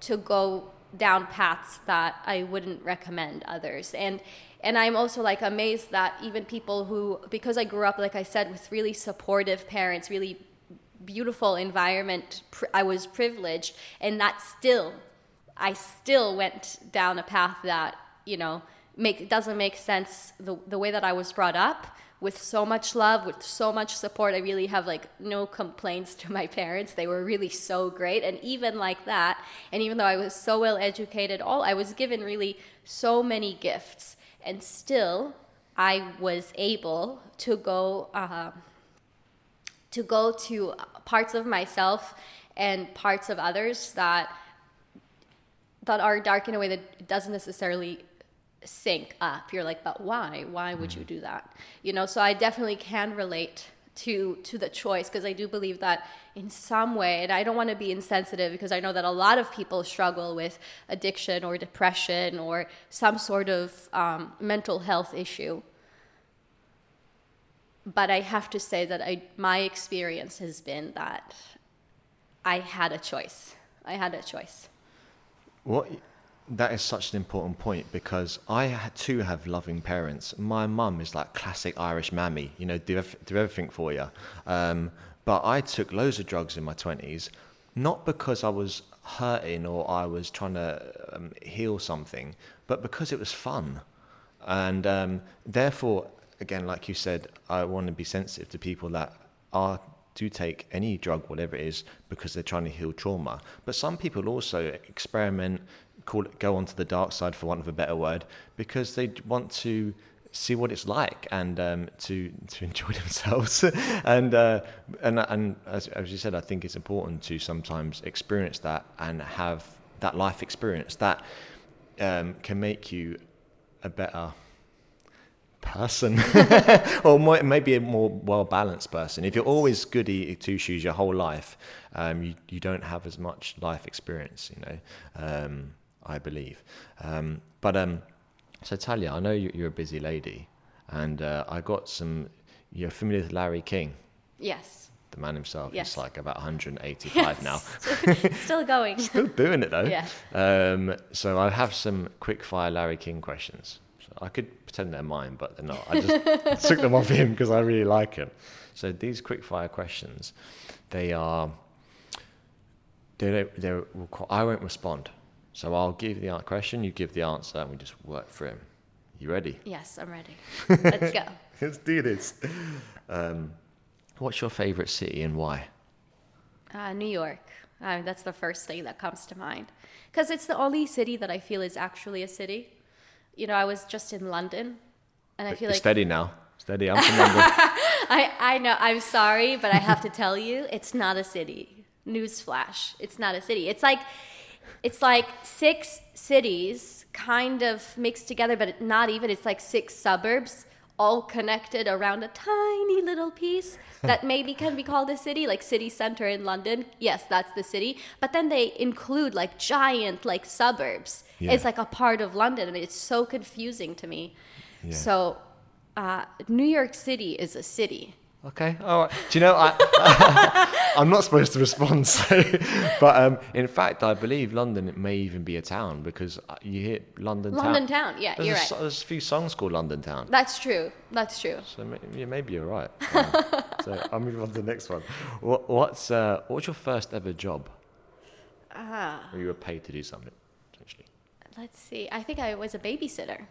to go down paths that i wouldn't recommend others. And and i'm also like amazed that even people who because i grew up like i said with really supportive parents really beautiful environment pr- i was privileged and that still I still went down a path that you know make doesn't make sense the the way that I was brought up with so much love with so much support. I really have like no complaints to my parents. They were really so great. And even like that and even though I was so well educated all I was given really so many gifts. And still I was able to go uh, to go to parts of myself and parts of others that that are dark in a way that doesn't necessarily sync up. You're like, but why? Why would you do that? You know, so I definitely can relate to to the choice because I do believe that in some way, and I don't want to be insensitive because I know that a lot of people struggle with addiction or depression or some sort of um, mental health issue. But I have to say that I, my experience has been that I had a choice. I had a choice. What that is such an important point because I too have loving parents. My mum is like classic Irish mammy, you know, do do everything for you. Um, but I took loads of drugs in my twenties, not because I was hurting or I was trying to um, heal something, but because it was fun, and um, therefore, again, like you said, I want to be sensitive to people that are do take any drug, whatever it is, because they're trying to heal trauma. But some people also experiment, call it, go onto the dark side, for want of a better word, because they want to see what it's like and um, to to enjoy themselves. and uh, and and as, as you said, I think it's important to sometimes experience that and have that life experience that um, can make you a better person or more, maybe a more well balanced person if you're always goody two shoes your whole life um, you, you don't have as much life experience you know um, i believe um, but um, so talia i know you, you're a busy lady and uh, i got some you're familiar with larry king Yes. the man himself Yes. he's like about 185 now Still going. still doing it though. Yeah. Um, so I have some quick fire Larry King questions. So I could pretend they're mine, but they're not. I just took them off him because I really like him. So these quick fire questions, they are. They don't, they're, I won't respond. So I'll give the question, you give the answer, and we just work through them. You ready? Yes, I'm ready. Let's go. Let's do this. Um, what's your favorite city and why? Uh, New York. Uh, that's the first thing that comes to mind. Because it's the only city that I feel is actually a city. You know, I was just in London, and I feel like Steady now. Steady. I'm from London. I, I know. I'm sorry, but I have to tell you, it's not a city. Newsflash: It's not a city. It's like, it's like six cities kind of mixed together, but not even. It's like six suburbs all connected around a tiny little piece that maybe can be called a city, like city center in London. Yes, that's the city. But then they include like giant like suburbs. Yeah. It's like a part of London, and it's so confusing to me. Yeah. So uh, New York City is a city. Okay. All right. Do you know I? I'm not supposed to respond, so, but um, in fact, I believe London it may even be a town because uh, you hear London, London town, yeah, There's you're a, right. There's a few songs called London Town, That's true. That's true. so may, yeah, maybe you're right. Um, so I'll move on to the next one. What, what's uh, what's your first ever job? Ah, Where you were paid to do something, essentially. let's see. I think I was a babysitter.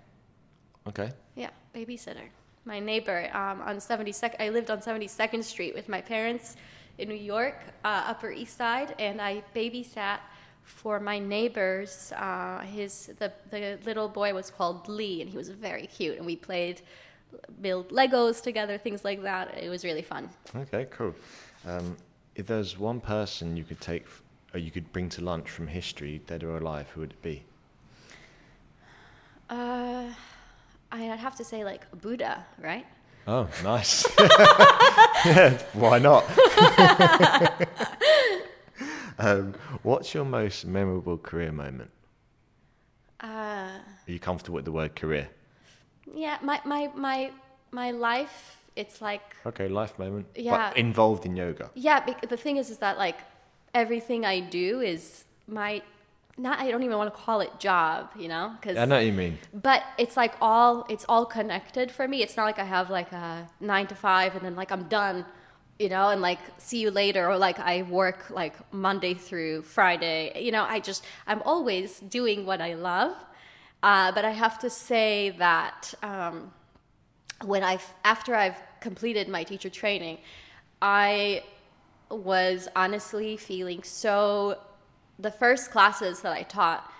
Okay. Yeah, babysitter. My neighbor um, on 72nd, I lived on 72nd Street with my parents in New York, uh, Upper East Side, and I babysat for my neighbors. Uh, his the, the little boy was called Lee, and he was very cute, and we played, build Legos together, things like that. It was really fun. Okay. Cool. Um, if there's one person you could take, or you could bring to lunch from history, dead or alive, who would it be? Uh, I'd have to say like Buddha, right? Oh, nice. yeah, why not? um, what's your most memorable career moment? Uh, Are you comfortable with the word career? yeah, my, my, my, my life, it's like Okay, life moment. Yeah. But involved in yoga. Yeah, the thing is, is that like everything I do is my not. I don't even want to call it job, you know, because. I know what you mean. But it's like all it's all connected for me. It's not like I have like a nine to five and then like I'm done, you know, and like see you later, or like I work like Monday through Friday. You know, I just I'm always doing what I love. Uh, but I have to say that. Um, when I after I've completed my teacher training, I was honestly feeling so. The first classes that I taught,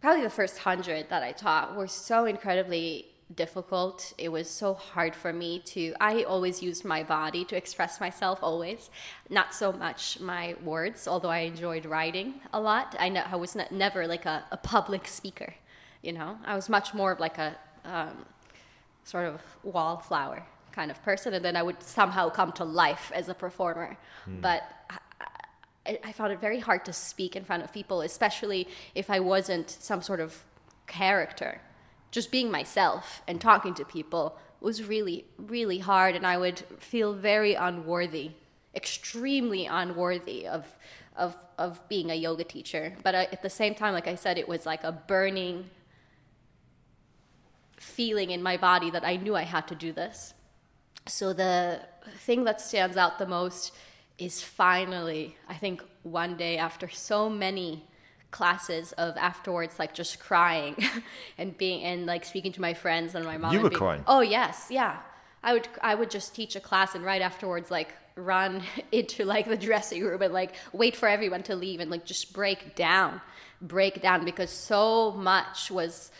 probably the first hundred that I taught, were so incredibly difficult. It was so hard for me to. I always used my body to express myself, always, not so much my words. Although I enjoyed writing a lot, I, I was ne- never like a, a public speaker. You know, I was much more of like a um, sort of wallflower kind of person, and then I would somehow come to life as a performer. But I, found it very hard to speak in front of people, especially if I wasn't some sort of character. Just being myself and talking to people was really, really hard, and I would feel very unworthy, extremely unworthy of. Of, of being a yoga teacher, but at the same time, like I said, it was like a burning feeling in my body that I knew I had to do this. So the thing that stands out the most is finally, I think one day after so many classes of afterwards like just crying and being and like speaking to my friends and my mom You were being- crying? oh yes yeah i would i would just teach a class and right afterwards like run into like the dressing room and like wait for everyone to leave and like just break down break down because so much was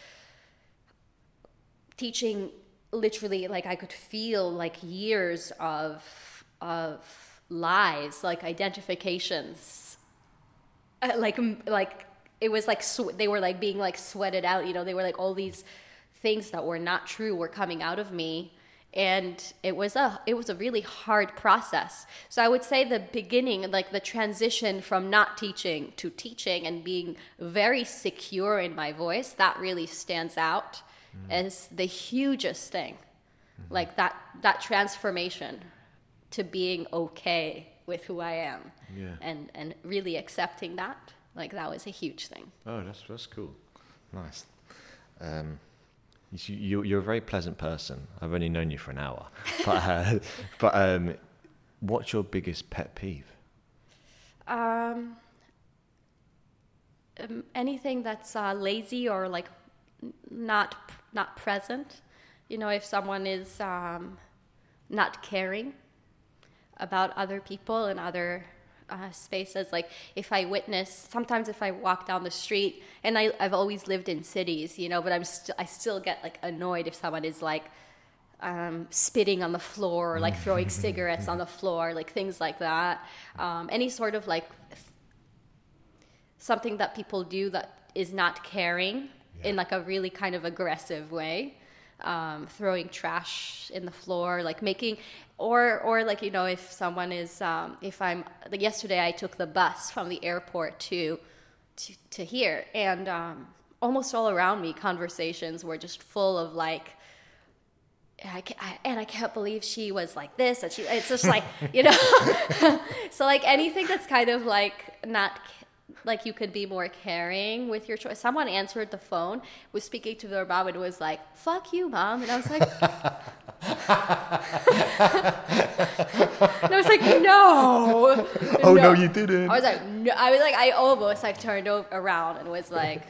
teaching literally like i could feel like years of of lies like identifications. Uh, like like it was like sw- they were like being like sweated out you know they were like all these things that were not true were coming out of me. And it was a it was a really hard process. So i would say the beginning like the transition from not teaching to teaching and being very secure in my voice that really stands out as the hugest thing. Like that that transformation to being okay with who I am Yeah. and and really accepting that like that was a huge thing Oh, that's that's cool. Nice. Um, you, you, you're a very pleasant person. I've only known you for an hour, but uh, but um, what's your biggest pet peeve? um, um anything that's uh, lazy or like not not present you know if someone is um, not caring about other people and other uh, spaces. Like if i witness sometimes if i walk down the street and I, i've always lived in cities you know but i'm still i still get like annoyed if someone is like um, spitting on the floor or like throwing cigarettes on the floor like things like that. Um, any sort of like something that people do that is not caring in like a really kind of aggressive way um, throwing trash in the floor like making or or like you know if someone is um, if i'm like yesterday i took the bus from the airport to to, to here and um, almost all around me conversations were just full of like I, I, and I can't believe she was like this, and she. It's just like you know. so like anything that's kind of like not like you could be more caring with your choice. Someone answered the phone, was speaking to their mom, and was like, "Fuck you, mom," and I was like. and I was like, no. Oh no, you didn't. I was like, no. I was like, I almost like turned o- around and was like,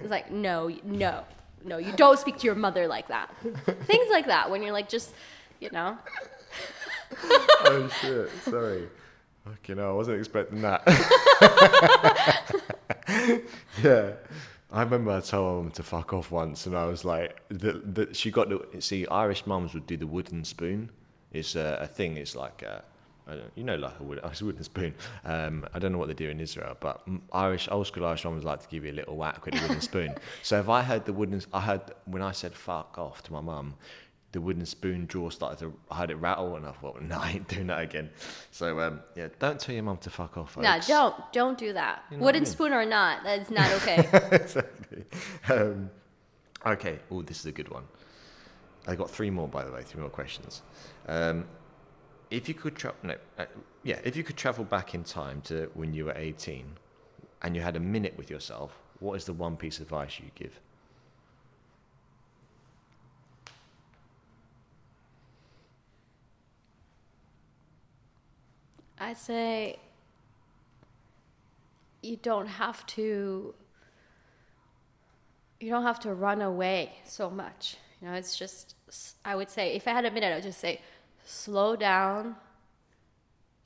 was like, no, no, no, you don't speak to your mother like that. Things like that when you're like, just, you know. oh shit, sorry. Fucking hell, I wasn't expecting that. yeah. I remember I told my mum to fuck off once, and I was like, that that she got the see Irish mums would do the wooden spoon. It's a, a thing. It's like a, I don't, you know, like a, wood, a wooden spoon. Um, I don't know what they do in Israel, but Irish old school Irish mums like to give you a little whack with a wooden spoon. So if I heard the wooden, I heard when I said fuck off to my mum, the wooden spoon drawer started to, I heard it rattle, and I thought, no, I ain't doing that again. So um, yeah, don't tell your mum to fuck off. No, don't, don't do that. know what I Wooden mean? spoon or not, that's not okay. exactly. Um, okay. Oh, this is a good one. I got three more, by the way. Three more questions. Um, if you could travel, no, uh, yeah, if you could travel back in time to when you were eighteen, and you had a minute with yourself, what is the one piece of advice you give? I'd say you don't have to you don't have to run away so much. You know, it's just I would say if I had a minute, I would just say slow down,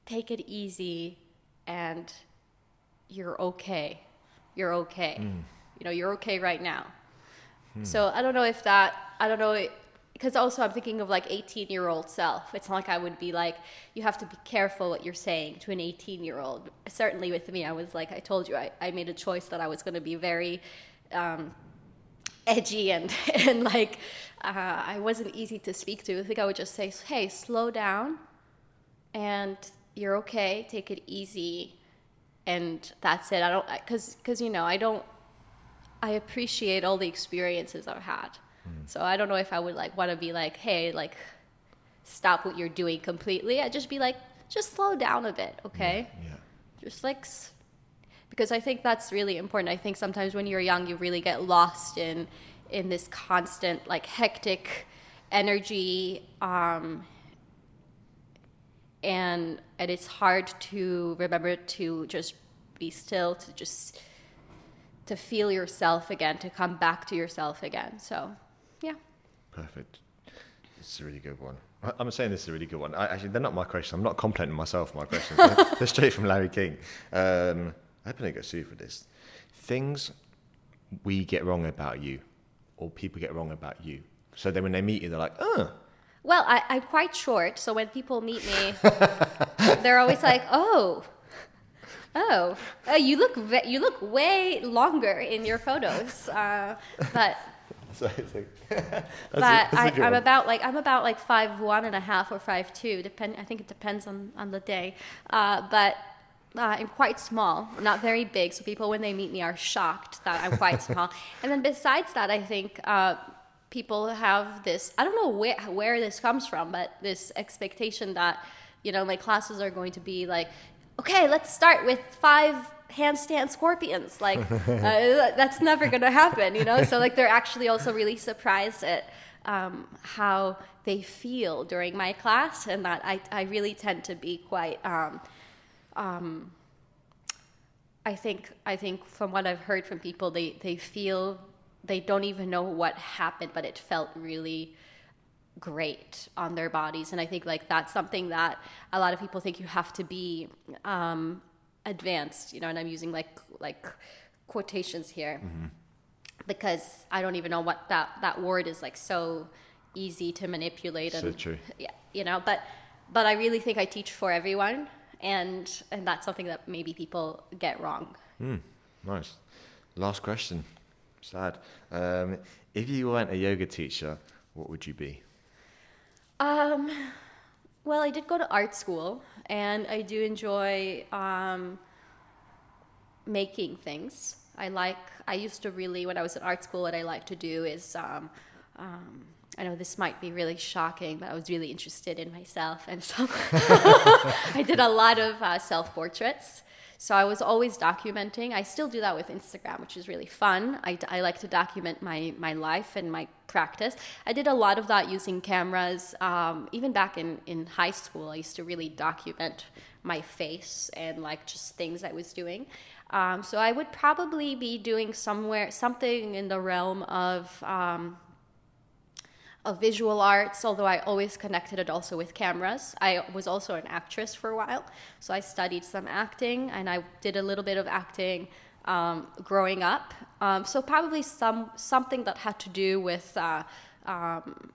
take it easy, and you're okay. You're okay. Mm. You know, you're okay right now. Hmm. So I don't know if that I don't know because also I'm thinking of like 18 year old self. It's not like I would be like you have to be careful what you're saying to an 18 year old. Certainly with me, I was like I told you I, I made a choice that I was going to be very um, edgy and and like uh, I wasn't easy to speak to. I think I would just say, hey, slow down, and you're okay. Take it easy, and that's it. I don't because because you know I don't I appreciate all the experiences I've had. So I don't know if I would like want to be like, hey, like stop what you're doing completely. I'd just be like, just slow down a bit, okay? Yeah. Just like because I think that's really important. I think sometimes when you're young, you really get lost in in this constant like hectic energy um, and and it's hard to remember to just be still to just to feel yourself again to come back to yourself again so yeah Perfect. It's a really good one. I- I'm saying this is a really good one. I, actually, they're not my questions. I'm not complimenting myself. My questions. they're, they're straight from Larry King. Um, I hope I don't get sued for this. Things we get wrong about you, or people get wrong about you. So then when they meet you, they're like, oh, well I, i'm quite short so when people meet me they're always like oh oh uh, you look ve- you look way longer in your photos uh, but so it's like, that's but a I, I'm about like I'm about like five one and a half or five two. Depend. I think it depends on on the day. Uh, but uh, I'm quite small, not very big. So people when they meet me are shocked that I'm quite small. And then besides that, I think. Uh, People have this. I don't know where where this comes from, but this expectation that you know my classes are going to be like, okay, let's start with five handstand scorpions. Like uh, that's never going to happen, you know. So like they're actually also really surprised at um, how they feel during my class, and that I I really tend to be quite. Um, um, I think I think from what I've heard from people, they they feel they don't even know what happened, but it felt really great on their bodies, and I think like that's something that a lot of people think you have to be um, advanced, you know. And I'm using like like quotations here because I don't even know what that that word is like so easy to manipulate So and true. yeah, you know. But but I really think I teach for everyone, and and that's something that maybe people get wrong. Nice. Last question. Sad. Um, if you weren't a yoga teacher, what would you be? Um, well, I did go to art school, and I do enjoy um, making things. I like. I used to really, when I was in art school, what I like to do is um, um, I know this might be really shocking, but I was really interested in myself, and so I did a lot of uh, self portraits. So I was always documenting. I still do that with Instagram, which is really fun. I, I like to document my, my life and my practice. I did a lot of that using cameras. Um, even back in, in high school, I used to really document my face and like just things I was doing. Um, so I would probably be doing somewhere something in the realm of um, of visual arts, although I always connected it also with cameras. I was also an actress for a while, so I studied some acting and I did a little bit of acting um, growing up. Um, so probably some something that had to do with uh, um,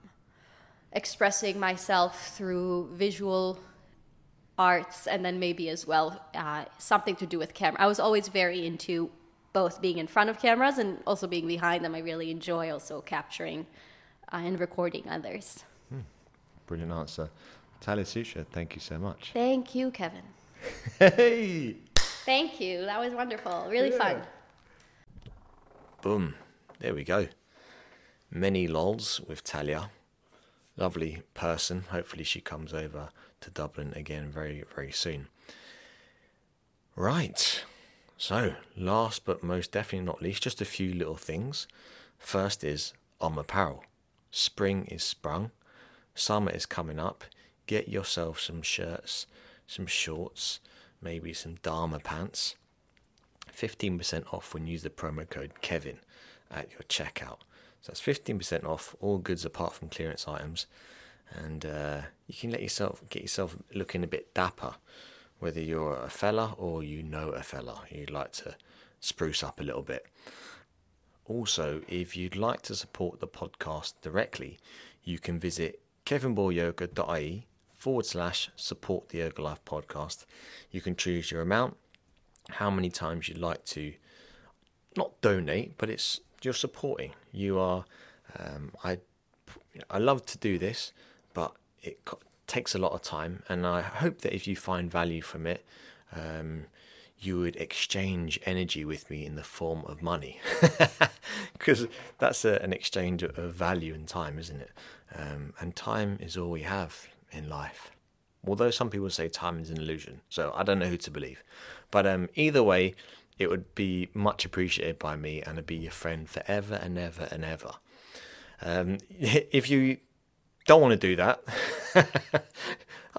expressing myself through visual arts, and then maybe as well uh, something to do with camera. I was always very into both being in front of cameras and also being behind them. I really enjoy also capturing uh, and recording others. Brilliant answer. Talia Sutra, thank you so much. Thank you, Kevin. Hey! Thank you. That was wonderful. Really fun. Boom. There we go. Many lols with Talia. Lovely person. Hopefully she comes over to Dublin again very, very soon. Right. So, last but most definitely not least, just a few little things. First is Om Apparel. Spring is sprung. Summer is coming up. Get yourself some shirts, some shorts, maybe some Dharma pants. 15% off when you use the promo code Kevin at your checkout. So that's 15% off all goods apart from clearance items. And uh, you can let yourself get yourself looking a bit dapper, whether you're a fella or you know a fella. You'd like to spruce up a little bit. Also, if you'd like to support the podcast directly, you can visit kevinballyoga.ie forward slash support the Yoga Life podcast. You can choose your amount, how many times you'd like to not donate, but it's you're supporting. You are. Um, I I love to do this, but it co- takes a lot of time, and I hope that if you find value from it, um, you would exchange energy with me in the form of money, because that's a, an exchange of value and time, isn't it? Um, and time is all we have in life. Although some people say time is an illusion, so I don't know who to believe. But um, either way, it would be much appreciated by me, and I'd be your friend forever and ever and ever. Um, if you don't want to do that,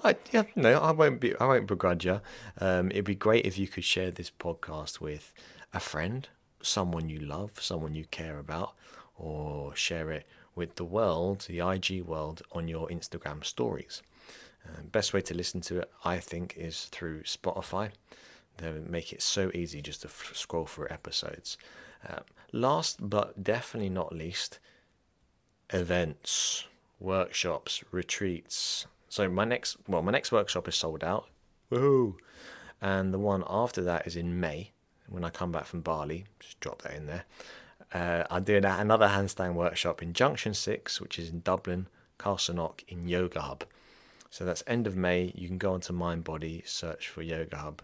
I yeah, no, I won't be. I won't begrudge you. Um, it'd be great if you could share this podcast with a friend, someone you love, someone you care about, or share it with the world, the IG world, on your Instagram stories. Uh, best way to listen to it, I think, is through Spotify. They make it so easy just to f- scroll through episodes. Uh, last but definitely not least, events, workshops, retreats. So my next, well, my next workshop is sold out. Woohoo! And the one after that is in May when I come back from Bali. Just drop that in there. Uh, I'm doing another handstand workshop in Junction Six, which is in Dublin, Castleknock in Yoga Hub. So that's end of May. You can go onto MindBody, search for Yoga Hub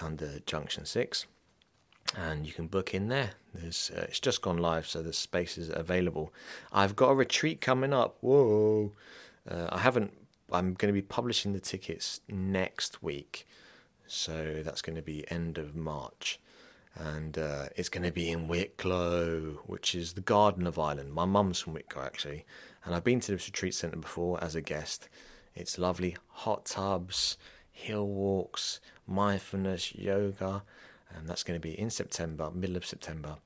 under Junction Six, and you can book in there. There's, uh, it's just gone live, so the space is available. I've got a retreat coming up. Whoa! Uh, I haven't. I'm going to be publishing the tickets next week, so that's going to be end of March, and uh, it's going to be in Wicklow, which is the Garden of Ireland. My mum's from Wicklow actually, and I've been to this retreat centre before as a guest. It's lovely, hot tubs, hill walks, mindfulness, yoga, and that's going to be in September, middle of September,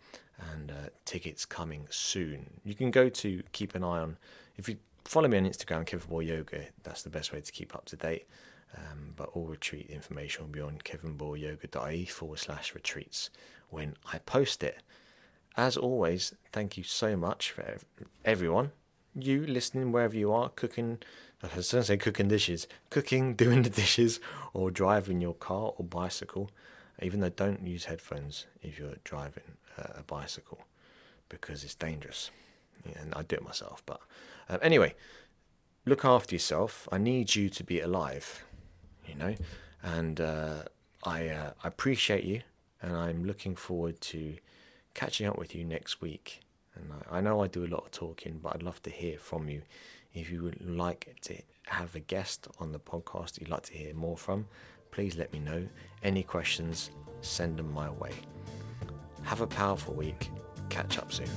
and uh, tickets coming soon. You can go to keep an eye on if you follow me on Instagram, Kevin Ball Yoga. That's the best way to keep up to date. Um, but all retreat information will be on kevinballyoga.ie forward slash retreats when I post it. As always, thank you so much for everyone. You listening wherever you are, cooking, I was going to say cooking dishes, cooking, doing the dishes, or driving your car or bicycle. Even though don't use headphones if you're driving a bicycle because it's dangerous. And I do it myself. But um, anyway, look after yourself. I need you to be alive, you know, and uh, I uh, I appreciate you, and I'm looking forward to catching up with you next week And I, I know I do a lot of talking, but I'd love to hear from you. If you would like to have a guest on the podcast you'd like to hear more from, please let me know. Any questions, send them my way. Have a powerful week. Catch up soon.